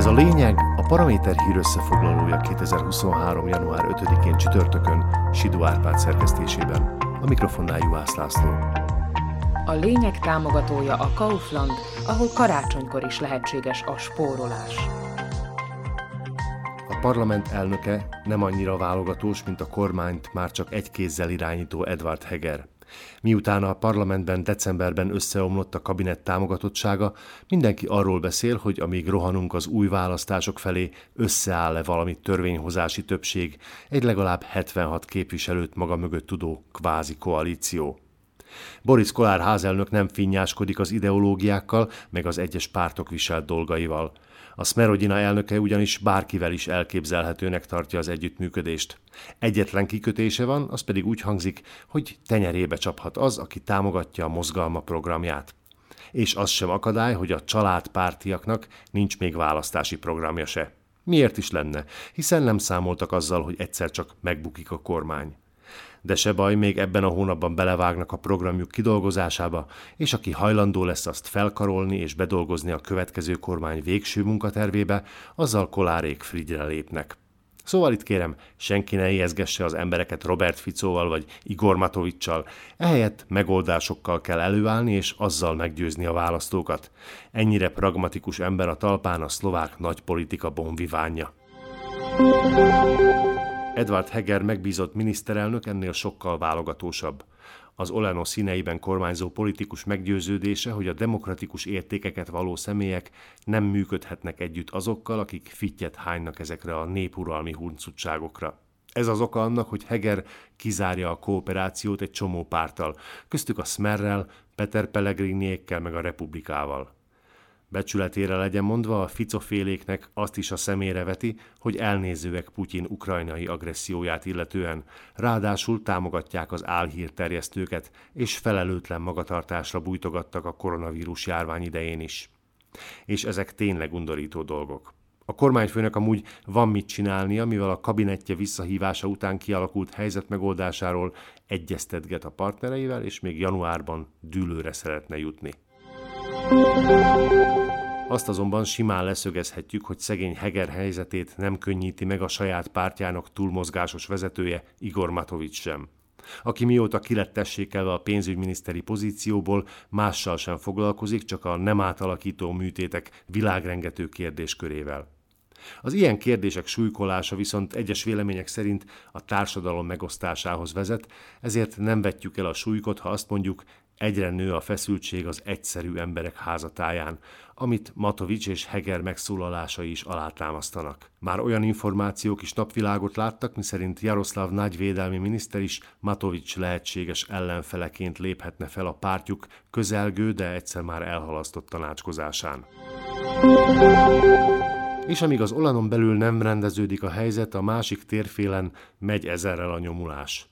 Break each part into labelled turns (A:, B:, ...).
A: Ez a lényeg a Paraméter hír összefoglalója 2023. január 5-én csütörtökön Sidó Árpád szerkesztésében. A mikrofonnál Juhász László.
B: A lényeg támogatója a Kaufland, ahol karácsonykor is lehetséges a spórolás.
A: A parlament elnöke nem annyira válogatós, mint a kormányt már csak egy kézzel irányító Edward Heger. Miután a parlamentben decemberben összeomlott a kabinett támogatottsága, mindenki arról beszél, hogy amíg rohanunk az új választások felé, összeáll-e valami törvényhozási többség, egy legalább 76 képviselőt maga mögött tudó kvázi koalíció. Boris Kolár házelnök nem finnyáskodik az ideológiákkal, meg az egyes pártok viselt dolgaival. A Smerodina elnöke ugyanis bárkivel is elképzelhetőnek tartja az együttműködést. Egyetlen kikötése van, az pedig úgy hangzik, hogy tenyerébe csaphat az, aki támogatja a mozgalma programját. És az sem akadály, hogy a családpártiaknak nincs még választási programja se. Miért is lenne? Hiszen nem számoltak azzal, hogy egyszer csak megbukik a kormány de se baj, még ebben a hónapban belevágnak a programjuk kidolgozásába, és aki hajlandó lesz azt felkarolni és bedolgozni a következő kormány végső munkatervébe, azzal kolárék Frigyre lépnek. Szóval itt kérem, senki ne éhezgesse az embereket Robert Ficóval vagy Igor Matovicsal, ehelyett megoldásokkal kell előállni és azzal meggyőzni a választókat. Ennyire pragmatikus ember a talpán a szlovák nagypolitika bonvivánja. Edward Heger megbízott miniszterelnök ennél sokkal válogatósabb. Az Oleno színeiben kormányzó politikus meggyőződése, hogy a demokratikus értékeket való személyek nem működhetnek együtt azokkal, akik fittyet hánynak ezekre a népuralmi huncutságokra. Ez az oka annak, hogy Heger kizárja a kooperációt egy csomó pártal, köztük a Smerrel, Peter Pellegriniékkel meg a Republikával. Becsületére legyen mondva, a ficoféléknek azt is a szemére veti, hogy elnézőek Putyin ukrajnai agresszióját illetően, ráadásul támogatják az álhírterjesztőket, és felelőtlen magatartásra bújtogattak a koronavírus járvány idején is. És ezek tényleg undorító dolgok. A kormányfőnek amúgy van mit csinálnia, mivel a kabinettje visszahívása után kialakult helyzet megoldásáról egyeztetget a partnereivel, és még januárban dűlőre szeretne jutni. Azt azonban simán leszögezhetjük, hogy szegény Heger helyzetét nem könnyíti meg a saját pártjának túlmozgásos vezetője Igor Matovics sem aki mióta tessékelve a pénzügyminiszteri pozícióból, mással sem foglalkozik, csak a nem átalakító műtétek világrengető kérdéskörével. Az ilyen kérdések súlykolása viszont egyes vélemények szerint a társadalom megosztásához vezet, ezért nem vetjük el a súlykot, ha azt mondjuk, egyre nő a feszültség az egyszerű emberek házatáján, amit Matovics és Heger megszólalásai is alátámasztanak. Már olyan információk is napvilágot láttak, miszerint Jaroszláv nagyvédelmi miniszter is Matovics lehetséges ellenfeleként léphetne fel a pártjuk közelgő, de egyszer már elhalasztott tanácskozásán. És amíg az Olanon belül nem rendeződik a helyzet, a másik térfélen megy ezerrel a nyomulás.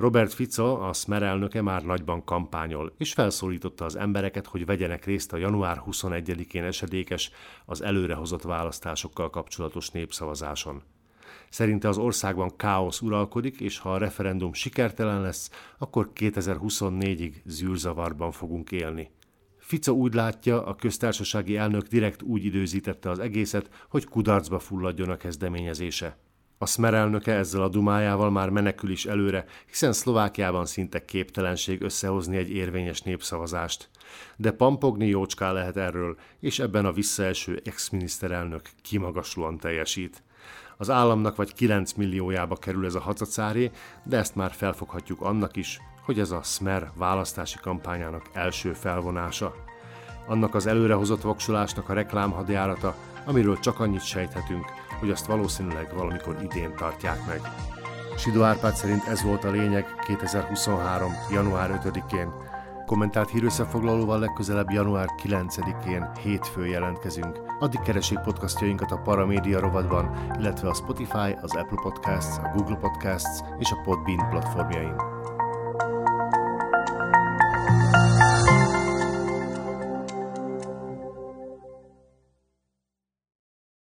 A: Robert Fico, a Smer elnöke már nagyban kampányol, és felszólította az embereket, hogy vegyenek részt a január 21-én esedékes, az előrehozott választásokkal kapcsolatos népszavazáson. Szerinte az országban káosz uralkodik, és ha a referendum sikertelen lesz, akkor 2024-ig zűrzavarban fogunk élni. Fico úgy látja, a köztársasági elnök direkt úgy időzítette az egészet, hogy kudarcba fulladjon a kezdeményezése. A Smer elnöke ezzel a dumájával már menekül is előre, hiszen Szlovákiában szinte képtelenség összehozni egy érvényes népszavazást. De pampogni jócská lehet erről, és ebben a visszaeső ex-miniszterelnök kimagaslóan teljesít. Az államnak vagy 9 milliójába kerül ez a hacacáré, de ezt már felfoghatjuk annak is, hogy ez a Smer választási kampányának első felvonása. Annak az előrehozott voksolásnak a reklámhadjárata, amiről csak annyit sejthetünk, hogy azt valószínűleg valamikor idén tartják meg. Sidó Árpád szerint ez volt a lényeg 2023. január 5-én. Kommentált hírösszefoglalóval legközelebb január 9-én hétfő jelentkezünk. Addig keressék podcastjainkat a Paramédia rovadban, illetve a Spotify, az Apple Podcasts, a Google Podcasts és a Podbean platformjain.